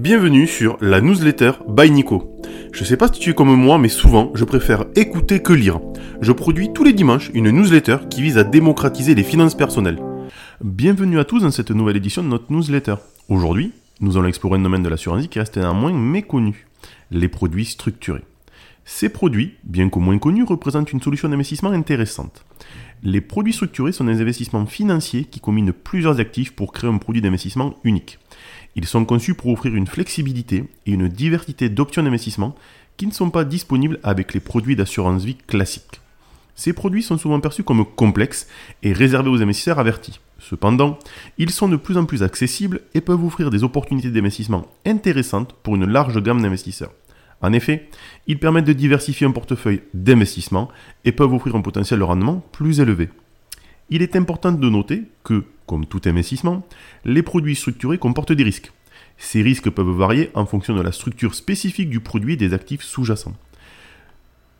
Bienvenue sur la newsletter by Nico. Je sais pas si tu es comme moi, mais souvent je préfère écouter que lire. Je produis tous les dimanches une newsletter qui vise à démocratiser les finances personnelles. Bienvenue à tous dans cette nouvelle édition de notre newsletter. Aujourd'hui, nous allons explorer un domaine de l'assurance qui reste néanmoins méconnu, les produits structurés. Ces produits, bien qu'au moins connus, représentent une solution d'investissement intéressante. Les produits structurés sont des investissements financiers qui combinent plusieurs actifs pour créer un produit d'investissement unique. Ils sont conçus pour offrir une flexibilité et une diversité d'options d'investissement qui ne sont pas disponibles avec les produits d'assurance vie classiques. Ces produits sont souvent perçus comme complexes et réservés aux investisseurs avertis. Cependant, ils sont de plus en plus accessibles et peuvent offrir des opportunités d'investissement intéressantes pour une large gamme d'investisseurs. En effet, ils permettent de diversifier un portefeuille d'investissement et peuvent offrir un potentiel de rendement plus élevé. Il est important de noter que, comme tout investissement, les produits structurés comportent des risques. Ces risques peuvent varier en fonction de la structure spécifique du produit et des actifs sous-jacents.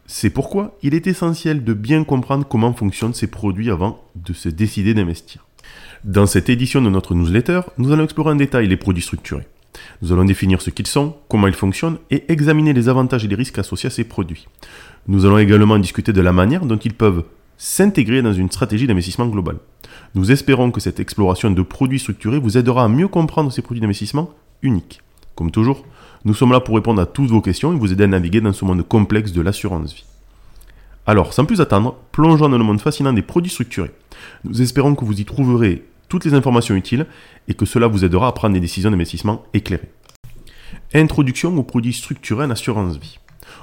C'est pourquoi il est essentiel de bien comprendre comment fonctionnent ces produits avant de se décider d'investir. Dans cette édition de notre newsletter, nous allons explorer en détail les produits structurés. Nous allons définir ce qu'ils sont, comment ils fonctionnent et examiner les avantages et les risques associés à ces produits. Nous allons également discuter de la manière dont ils peuvent s'intégrer dans une stratégie d'investissement globale. Nous espérons que cette exploration de produits structurés vous aidera à mieux comprendre ces produits d'investissement uniques. Comme toujours, nous sommes là pour répondre à toutes vos questions et vous aider à naviguer dans ce monde complexe de l'assurance vie. Alors, sans plus attendre, plongeons dans le monde fascinant des produits structurés. Nous espérons que vous y trouverez toutes les informations utiles et que cela vous aidera à prendre des décisions d'investissement éclairées. Introduction aux produits structurés en assurance vie.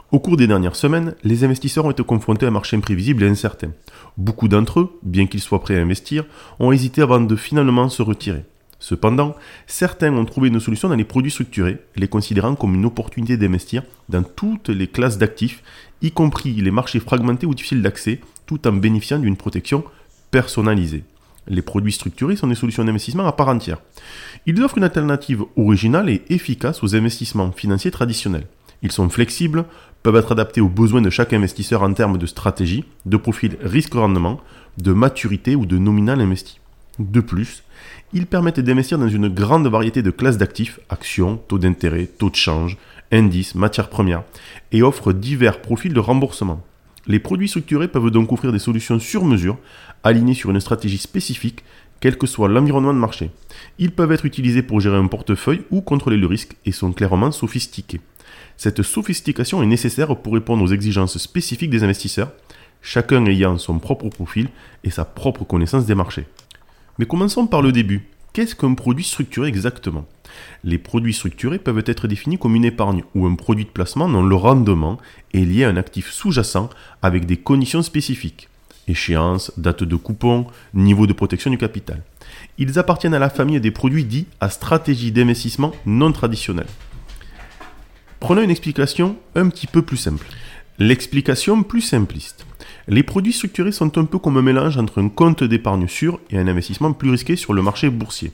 Au cours des dernières semaines, les investisseurs ont été confrontés à un marché imprévisible et incertain. Beaucoup d'entre eux, bien qu'ils soient prêts à investir, ont hésité avant de finalement se retirer. Cependant, certains ont trouvé une solution dans les produits structurés, les considérant comme une opportunité d'investir dans toutes les classes d'actifs, y compris les marchés fragmentés ou difficiles d'accès, tout en bénéficiant d'une protection personnalisée. Les produits structurés sont des solutions d'investissement à part entière. Ils offrent une alternative originale et efficace aux investissements financiers traditionnels. Ils sont flexibles, peuvent être adaptés aux besoins de chaque investisseur en termes de stratégie, de profil risque-rendement, de maturité ou de nominal investi. De plus, ils permettent d'investir dans une grande variété de classes d'actifs, actions, taux d'intérêt, taux de change, indices, matières premières, et offrent divers profils de remboursement. Les produits structurés peuvent donc offrir des solutions sur mesure, alignées sur une stratégie spécifique, quel que soit l'environnement de marché. Ils peuvent être utilisés pour gérer un portefeuille ou contrôler le risque et sont clairement sophistiqués. Cette sophistication est nécessaire pour répondre aux exigences spécifiques des investisseurs, chacun ayant son propre profil et sa propre connaissance des marchés. Mais commençons par le début. Qu'est-ce qu'un produit structuré exactement? Les produits structurés peuvent être définis comme une épargne ou un produit de placement dont le rendement est lié à un actif sous-jacent avec des conditions spécifiques. Échéance, date de coupon, niveau de protection du capital. Ils appartiennent à la famille des produits dits à stratégie d'investissement non traditionnelle. Prenons une explication un petit peu plus simple. L'explication plus simpliste. Les produits structurés sont un peu comme un mélange entre un compte d'épargne sûr et un investissement plus risqué sur le marché boursier.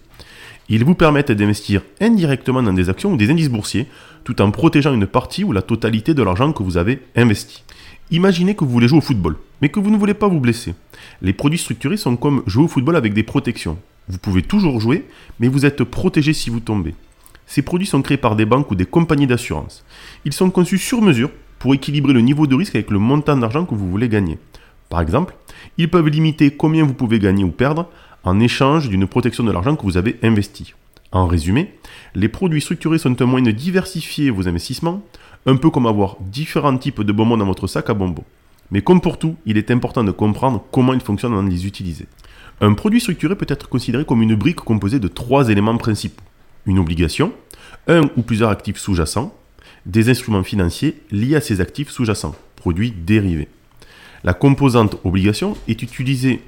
Ils vous permettent d'investir indirectement dans des actions ou des indices boursiers tout en protégeant une partie ou la totalité de l'argent que vous avez investi. Imaginez que vous voulez jouer au football, mais que vous ne voulez pas vous blesser. Les produits structurés sont comme jouer au football avec des protections. Vous pouvez toujours jouer, mais vous êtes protégé si vous tombez. Ces produits sont créés par des banques ou des compagnies d'assurance. Ils sont conçus sur mesure pour équilibrer le niveau de risque avec le montant d'argent que vous voulez gagner. Par exemple, ils peuvent limiter combien vous pouvez gagner ou perdre en échange d'une protection de l'argent que vous avez investi. En résumé, les produits structurés sont un moyen de diversifier vos investissements, un peu comme avoir différents types de bonbons dans votre sac à bonbons. Mais comme pour tout, il est important de comprendre comment ils fonctionnent avant de les utiliser. Un produit structuré peut être considéré comme une brique composée de trois éléments principaux une obligation, un ou plusieurs actifs sous-jacents, des instruments financiers liés à ces actifs sous-jacents, produits dérivés. La composante obligation est utilisée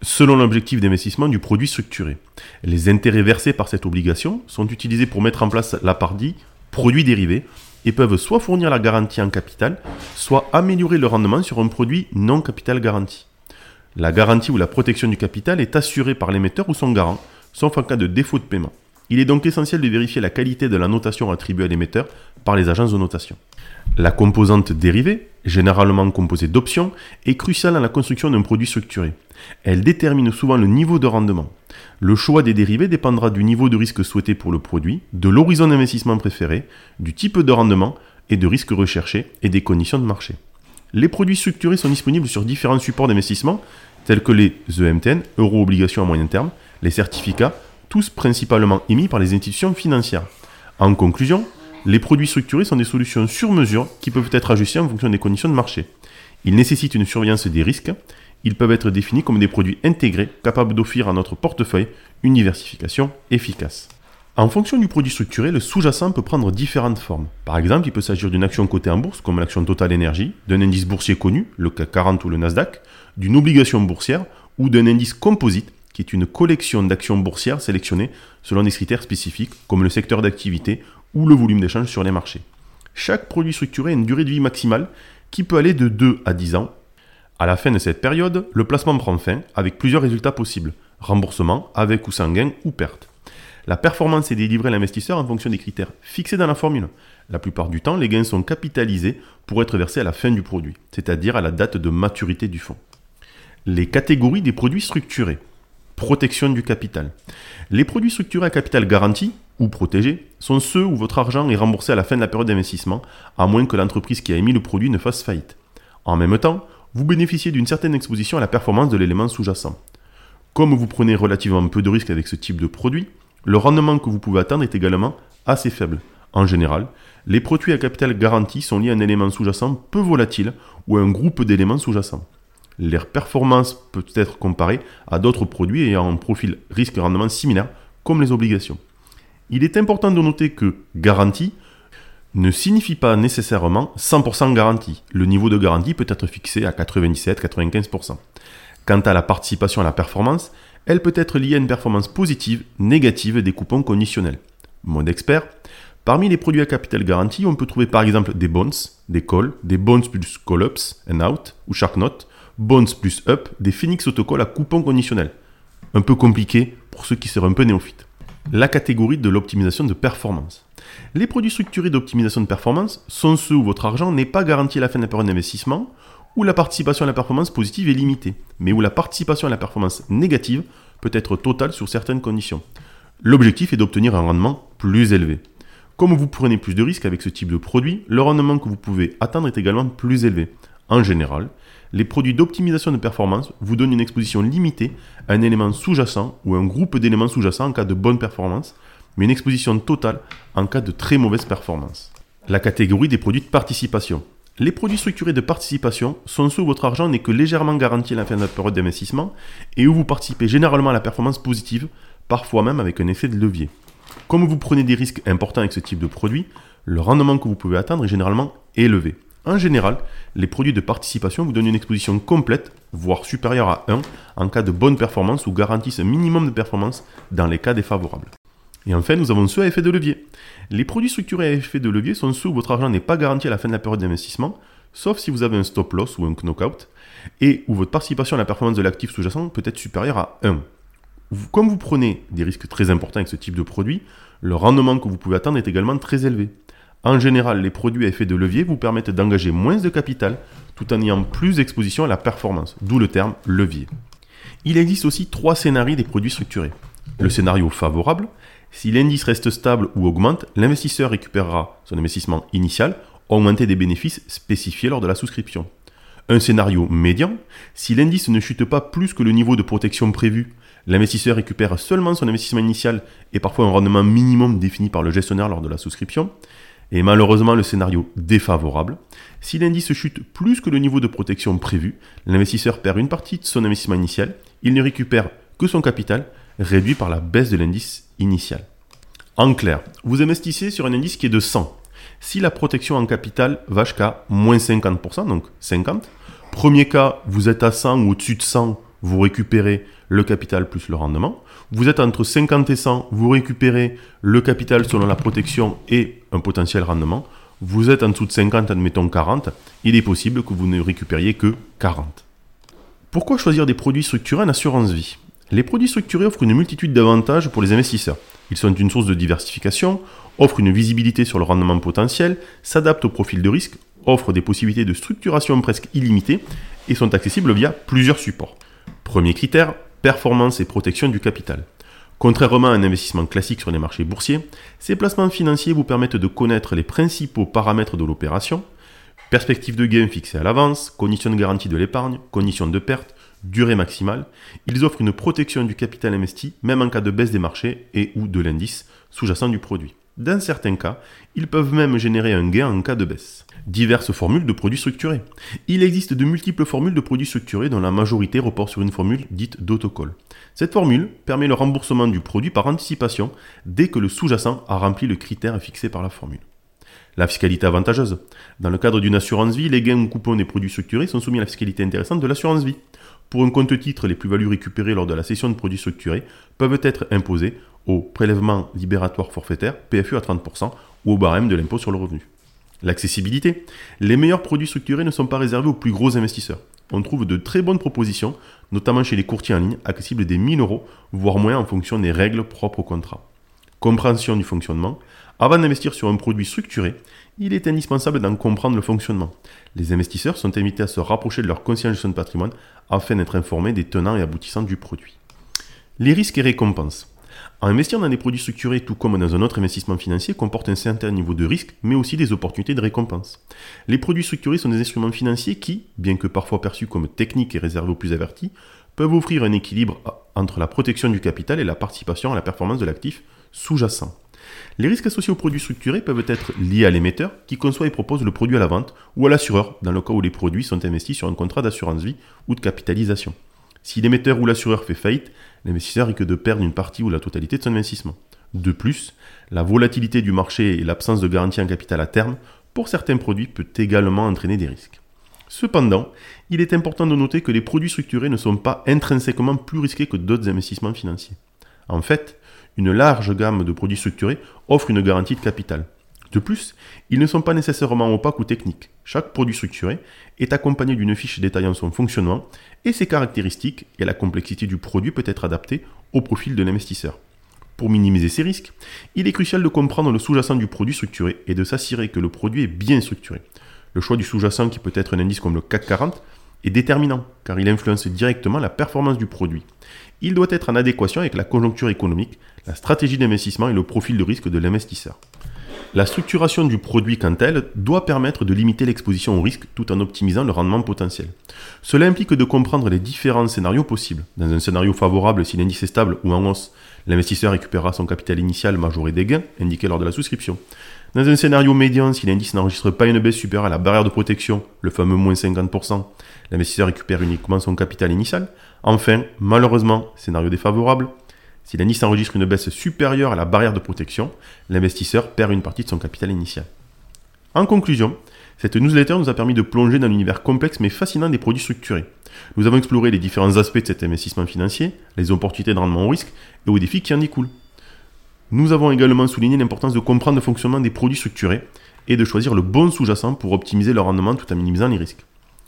selon l'objectif d'investissement du produit structuré. Les intérêts versés par cette obligation sont utilisés pour mettre en place la partie produit dérivé et peuvent soit fournir la garantie en capital, soit améliorer le rendement sur un produit non capital garanti. La garantie ou la protection du capital est assurée par l'émetteur ou son garant, sauf en cas de défaut de paiement. Il est donc essentiel de vérifier la qualité de la notation attribuée à l'émetteur par les agences de notation. La composante dérivée, généralement composée d'options, est cruciale dans la construction d'un produit structuré. Elle détermine souvent le niveau de rendement. Le choix des dérivés dépendra du niveau de risque souhaité pour le produit, de l'horizon d'investissement préféré, du type de rendement et de risque recherché et des conditions de marché. Les produits structurés sont disponibles sur différents supports d'investissement tels que les EMTN, euro-obligations à moyen terme, les certificats, tous principalement émis par les institutions financières. En conclusion, les produits structurés sont des solutions sur mesure qui peuvent être ajustées en fonction des conditions de marché. Ils nécessitent une surveillance des risques. Ils peuvent être définis comme des produits intégrés capables d'offrir à notre portefeuille une diversification efficace. En fonction du produit structuré, le sous-jacent peut prendre différentes formes. Par exemple, il peut s'agir d'une action cotée en bourse, comme l'action Total Energy, d'un indice boursier connu, le CAC 40 ou le Nasdaq, d'une obligation boursière ou d'un indice composite, qui est une collection d'actions boursières sélectionnées selon des critères spécifiques, comme le secteur d'activité ou le volume d'échange sur les marchés. Chaque produit structuré a une durée de vie maximale qui peut aller de 2 à 10 ans. À la fin de cette période, le placement prend fin avec plusieurs résultats possibles. Remboursement, avec ou sans gain ou perte. La performance est délivrée à l'investisseur en fonction des critères fixés dans la formule. La plupart du temps, les gains sont capitalisés pour être versés à la fin du produit, c'est-à-dire à la date de maturité du fonds. Les catégories des produits structurés. Protection du capital. Les produits structurés à capital garanti ou protégé sont ceux où votre argent est remboursé à la fin de la période d'investissement, à moins que l'entreprise qui a émis le produit ne fasse faillite. En même temps, vous bénéficiez d'une certaine exposition à la performance de l'élément sous-jacent. Comme vous prenez relativement peu de risques avec ce type de produit, le rendement que vous pouvez atteindre est également assez faible. En général, les produits à capital garanti sont liés à un élément sous-jacent peu volatile ou à un groupe d'éléments sous-jacents. Leur performance peut être comparée à d'autres produits ayant un profil risque-rendement similaire, comme les obligations. Il est important de noter que garantie ne signifie pas nécessairement 100% garantie. Le niveau de garantie peut être fixé à 97-95%. Quant à la participation à la performance, elle peut être liée à une performance positive, négative des coupons conditionnels. Mode expert, parmi les produits à capital garanti, on peut trouver par exemple des bonds, des calls, des bonds plus call-ups and out ou shark note, bonds plus up, des phoenix autocall à coupons conditionnels. Un peu compliqué pour ceux qui seraient un peu néophytes. La catégorie de l'optimisation de performance. Les produits structurés d'optimisation de performance sont ceux où votre argent n'est pas garanti à la fin de la période d'investissement où la participation à la performance positive est limitée, mais où la participation à la performance négative peut être totale sur certaines conditions. L'objectif est d'obtenir un rendement plus élevé. Comme vous prenez plus de risques avec ce type de produit, le rendement que vous pouvez atteindre est également plus élevé. En général, les produits d'optimisation de performance vous donnent une exposition limitée à un élément sous-jacent ou un groupe d'éléments sous-jacents en cas de bonne performance, mais une exposition totale en cas de très mauvaise performance. La catégorie des produits de participation. Les produits structurés de participation sont ceux où votre argent n'est que légèrement garanti à la fin de la période d'investissement et où vous participez généralement à la performance positive, parfois même avec un effet de levier. Comme vous prenez des risques importants avec ce type de produit, le rendement que vous pouvez atteindre est généralement élevé. En général, les produits de participation vous donnent une exposition complète, voire supérieure à 1, en cas de bonne performance ou garantissent un minimum de performance dans les cas défavorables. Et enfin, nous avons ceux à effet de levier. Les produits structurés à effet de levier sont ceux où votre argent n'est pas garanti à la fin de la période d'investissement, sauf si vous avez un stop loss ou un knockout, et où votre participation à la performance de l'actif sous-jacent peut être supérieure à 1. Comme vous prenez des risques très importants avec ce type de produit, le rendement que vous pouvez atteindre est également très élevé. En général, les produits à effet de levier vous permettent d'engager moins de capital tout en ayant plus d'exposition à la performance, d'où le terme levier. Il existe aussi trois scénarios des produits structurés. Le scénario favorable, si l'indice reste stable ou augmente, l'investisseur récupérera son investissement initial, augmenter des bénéfices spécifiés lors de la souscription. Un scénario médian, si l'indice ne chute pas plus que le niveau de protection prévu, l'investisseur récupère seulement son investissement initial et parfois un rendement minimum défini par le gestionnaire lors de la souscription. Et malheureusement, le scénario défavorable, si l'indice chute plus que le niveau de protection prévu, l'investisseur perd une partie de son investissement initial, il ne récupère que son capital, réduit par la baisse de l'indice initial. En clair, vous investissez sur un indice qui est de 100. Si la protection en capital va jusqu'à moins 50%, donc 50, premier cas, vous êtes à 100 ou au-dessus de 100, vous récupérez le capital plus le rendement. Vous êtes entre 50 et 100, vous récupérez le capital selon la protection et un potentiel rendement. Vous êtes en dessous de 50, admettons 40, il est possible que vous ne récupériez que 40. Pourquoi choisir des produits structurés en assurance vie? Les produits structurés offrent une multitude d'avantages pour les investisseurs. Ils sont une source de diversification, offrent une visibilité sur le rendement potentiel, s'adaptent au profil de risque, offrent des possibilités de structuration presque illimitées et sont accessibles via plusieurs supports. Premier critère, performance et protection du capital. Contrairement à un investissement classique sur les marchés boursiers, ces placements financiers vous permettent de connaître les principaux paramètres de l'opération, perspective de gain fixée à l'avance, conditions de garantie de l'épargne, conditions de perte, durée maximale. Ils offrent une protection du capital investi même en cas de baisse des marchés et ou de l'indice sous-jacent du produit. Dans certains cas, ils peuvent même générer un gain en cas de baisse. Diverses formules de produits structurés. Il existe de multiples formules de produits structurés dont la majorité reporte sur une formule dite d'autocall. Cette formule permet le remboursement du produit par anticipation dès que le sous-jacent a rempli le critère fixé par la formule. La fiscalité avantageuse. Dans le cadre d'une assurance vie, les gains ou coupons des produits structurés sont soumis à la fiscalité intéressante de l'assurance vie. Pour un compte titre, les plus-values récupérées lors de la cession de produits structurés peuvent être imposées au prélèvement libératoire forfaitaire, PFU à 30%, ou au barème de l'impôt sur le revenu. L'accessibilité. Les meilleurs produits structurés ne sont pas réservés aux plus gros investisseurs. On trouve de très bonnes propositions, notamment chez les courtiers en ligne, accessibles des 1000 euros, voire moins en fonction des règles propres au contrat. Compréhension du fonctionnement. Avant d'investir sur un produit structuré, il est indispensable d'en comprendre le fonctionnement. Les investisseurs sont invités à se rapprocher de leur conscience de patrimoine afin d'être informés des tenants et aboutissants du produit. Les risques et récompenses. Investir dans des produits structurés, tout comme dans un autre investissement financier, comporte un certain niveau de risque, mais aussi des opportunités de récompense. Les produits structurés sont des instruments financiers qui, bien que parfois perçus comme techniques et réservés aux plus avertis, peuvent offrir un équilibre entre la protection du capital et la participation à la performance de l'actif sous-jacent. Les risques associés aux produits structurés peuvent être liés à l'émetteur qui conçoit et propose le produit à la vente ou à l'assureur dans le cas où les produits sont investis sur un contrat d'assurance vie ou de capitalisation. Si l'émetteur ou l'assureur fait faillite, l'investisseur risque de perdre une partie ou la totalité de son investissement. De plus, la volatilité du marché et l'absence de garantie en capital à terme pour certains produits peut également entraîner des risques. Cependant, il est important de noter que les produits structurés ne sont pas intrinsèquement plus risqués que d'autres investissements financiers. En fait, une large gamme de produits structurés offre une garantie de capital. De plus, ils ne sont pas nécessairement opaques ou techniques. Chaque produit structuré est accompagné d'une fiche détaillant son fonctionnement et ses caractéristiques et la complexité du produit peut être adaptée au profil de l'investisseur. Pour minimiser ces risques, il est crucial de comprendre le sous-jacent du produit structuré et de s'assurer que le produit est bien structuré. Le choix du sous-jacent, qui peut être un indice comme le CAC 40, est déterminant car il influence directement la performance du produit. Il doit être en adéquation avec la conjoncture économique, la stratégie d'investissement et le profil de risque de l'investisseur. La structuration du produit quant elle doit permettre de limiter l'exposition au risque tout en optimisant le rendement potentiel. Cela implique de comprendre les différents scénarios possibles. Dans un scénario favorable, si l'indice est stable ou en hausse, l'investisseur récupérera son capital initial majoré des gains indiqués lors de la souscription. Dans un scénario médian, si l'indice n'enregistre pas une baisse supérieure à la barrière de protection, le fameux moins 50%, l'investisseur récupère uniquement son capital initial. Enfin, malheureusement, scénario défavorable, si l'indice enregistre une baisse supérieure à la barrière de protection, l'investisseur perd une partie de son capital initial. En conclusion, cette newsletter nous a permis de plonger dans l'univers complexe mais fascinant des produits structurés. Nous avons exploré les différents aspects de cet investissement financier, les opportunités de rendement au risque et aux défis qui en découlent. Nous avons également souligné l'importance de comprendre le fonctionnement des produits structurés et de choisir le bon sous-jacent pour optimiser leur rendement tout en minimisant les risques.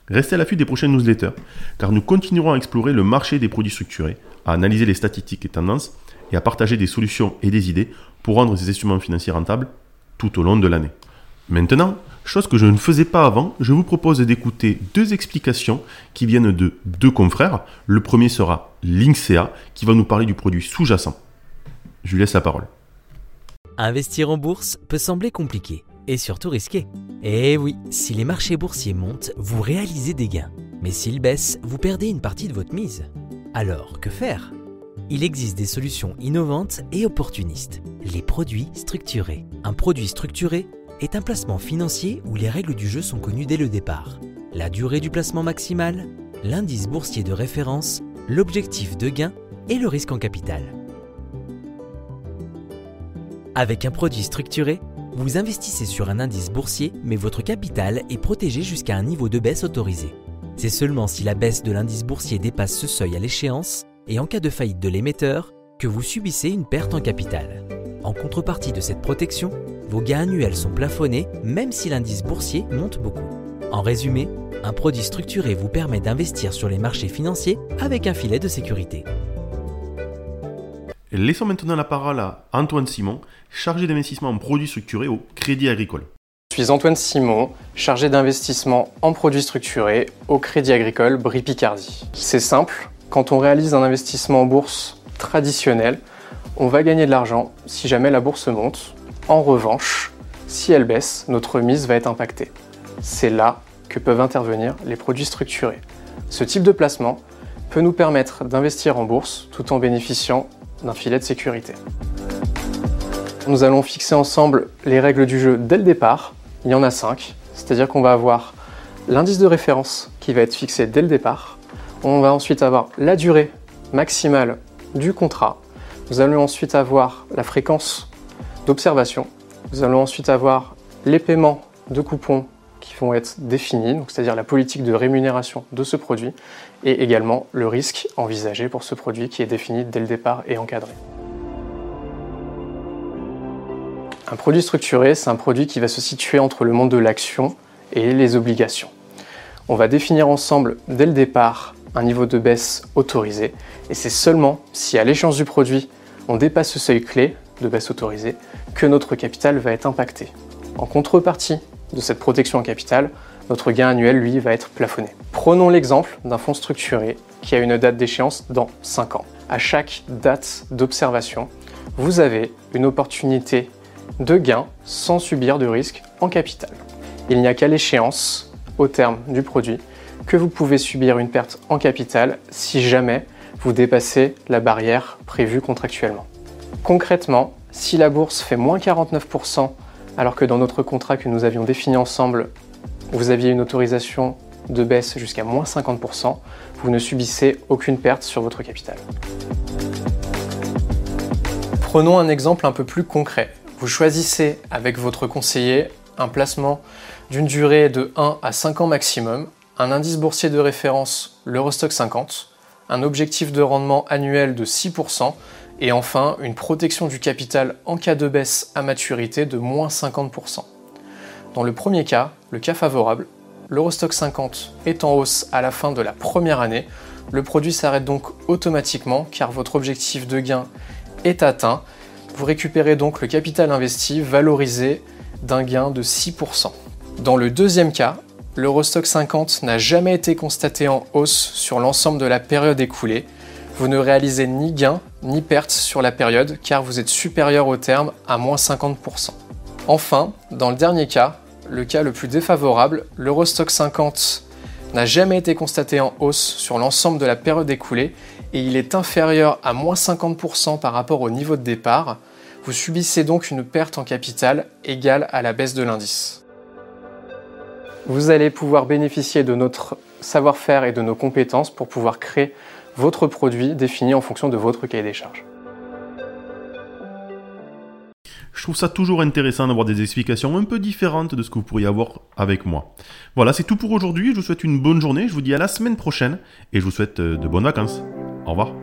Restez à l'affût des prochaines newsletters, car nous continuerons à explorer le marché des produits structurés, à analyser les statistiques et tendances, et à partager des solutions et des idées pour rendre ces instruments financiers rentables tout au long de l'année. Maintenant, chose que je ne faisais pas avant, je vous propose d'écouter deux explications qui viennent de deux confrères. Le premier sera Linksea, qui va nous parler du produit sous-jacent. Je lui laisse la parole. Investir en bourse peut sembler compliqué et surtout risqué. Eh oui, si les marchés boursiers montent, vous réalisez des gains. Mais s'ils baissent, vous perdez une partie de votre mise. Alors, que faire? Il existe des solutions innovantes et opportunistes. Les produits structurés. Un produit structuré est un placement financier où les règles du jeu sont connues dès le départ. La durée du placement maximal, l'indice boursier de référence, l'objectif de gain et le risque en capital. Avec un produit structuré, vous investissez sur un indice boursier, mais votre capital est protégé jusqu'à un niveau de baisse autorisé. C'est seulement si la baisse de l'indice boursier dépasse ce seuil à l'échéance, et en cas de faillite de l'émetteur, que vous subissez une perte en capital. En contrepartie de cette protection, vos gains annuels sont plafonnés même si l'indice boursier monte beaucoup. En résumé, un produit structuré vous permet d'investir sur les marchés financiers avec un filet de sécurité. Laissons maintenant la parole à Antoine Simon, chargé d'investissement en produits structurés au Crédit Agricole. Je suis Antoine Simon, chargé d'investissement en produits structurés au Crédit Agricole Brie Picardie. C'est simple, quand on réalise un investissement en bourse traditionnel, on va gagner de l'argent si jamais la bourse monte. En revanche, si elle baisse, notre mise va être impactée. C'est là que peuvent intervenir les produits structurés. Ce type de placement peut nous permettre d'investir en bourse tout en bénéficiant d'un filet de sécurité. Nous allons fixer ensemble les règles du jeu dès le départ. Il y en a cinq, c'est-à-dire qu'on va avoir l'indice de référence qui va être fixé dès le départ. On va ensuite avoir la durée maximale du contrat. Nous allons ensuite avoir la fréquence d'observation. Nous allons ensuite avoir les paiements de coupons qui vont être définis, c'est-à-dire la politique de rémunération de ce produit, et également le risque envisagé pour ce produit qui est défini dès le départ et encadré. Un produit structuré, c'est un produit qui va se situer entre le monde de l'action et les obligations. On va définir ensemble dès le départ un niveau de baisse autorisé, et c'est seulement si à l'échéance du produit on dépasse ce seuil clé de baisse autorisée que notre capital va être impacté. En contrepartie de cette protection en capital, notre gain annuel, lui, va être plafonné. Prenons l'exemple d'un fonds structuré qui a une date d'échéance dans 5 ans. À chaque date d'observation, vous avez une opportunité de gain sans subir de risque en capital. Il n'y a qu'à l'échéance, au terme du produit, que vous pouvez subir une perte en capital si jamais vous dépassez la barrière prévue contractuellement. Concrètement, si la bourse fait moins 49%, alors que dans notre contrat que nous avions défini ensemble, vous aviez une autorisation de baisse jusqu'à moins 50%, vous ne subissez aucune perte sur votre capital. Prenons un exemple un peu plus concret. Vous choisissez avec votre conseiller un placement d'une durée de 1 à 5 ans maximum, un indice boursier de référence, l'Eurostock 50, un objectif de rendement annuel de 6%, et enfin une protection du capital en cas de baisse à maturité de moins 50%. Dans le premier cas, le cas favorable, l'Eurostock 50 est en hausse à la fin de la première année, le produit s'arrête donc automatiquement car votre objectif de gain est atteint vous récupérez donc le capital investi valorisé d'un gain de 6%. Dans le deuxième cas, l'Eurostock 50 n'a jamais été constaté en hausse sur l'ensemble de la période écoulée. Vous ne réalisez ni gain ni perte sur la période car vous êtes supérieur au terme à moins 50%. Enfin, dans le dernier cas, le cas le plus défavorable, l'Eurostock 50 n'a jamais été constaté en hausse sur l'ensemble de la période écoulée et il est inférieur à moins 50% par rapport au niveau de départ, vous subissez donc une perte en capital égale à la baisse de l'indice. Vous allez pouvoir bénéficier de notre savoir-faire et de nos compétences pour pouvoir créer votre produit défini en fonction de votre cahier des charges. Je trouve ça toujours intéressant d'avoir des explications un peu différentes de ce que vous pourriez avoir avec moi. Voilà, c'est tout pour aujourd'hui. Je vous souhaite une bonne journée. Je vous dis à la semaine prochaine et je vous souhaite euh, de bonnes vacances. Au revoir.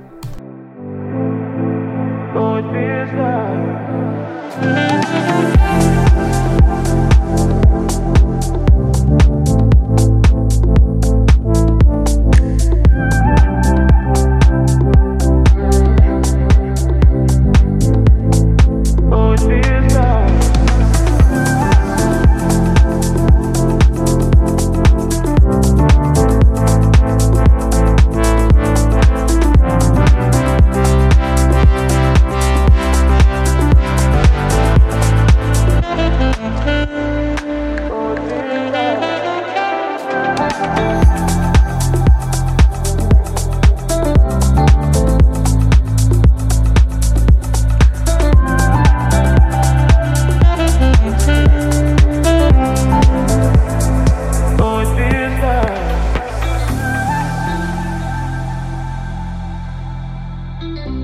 Bye.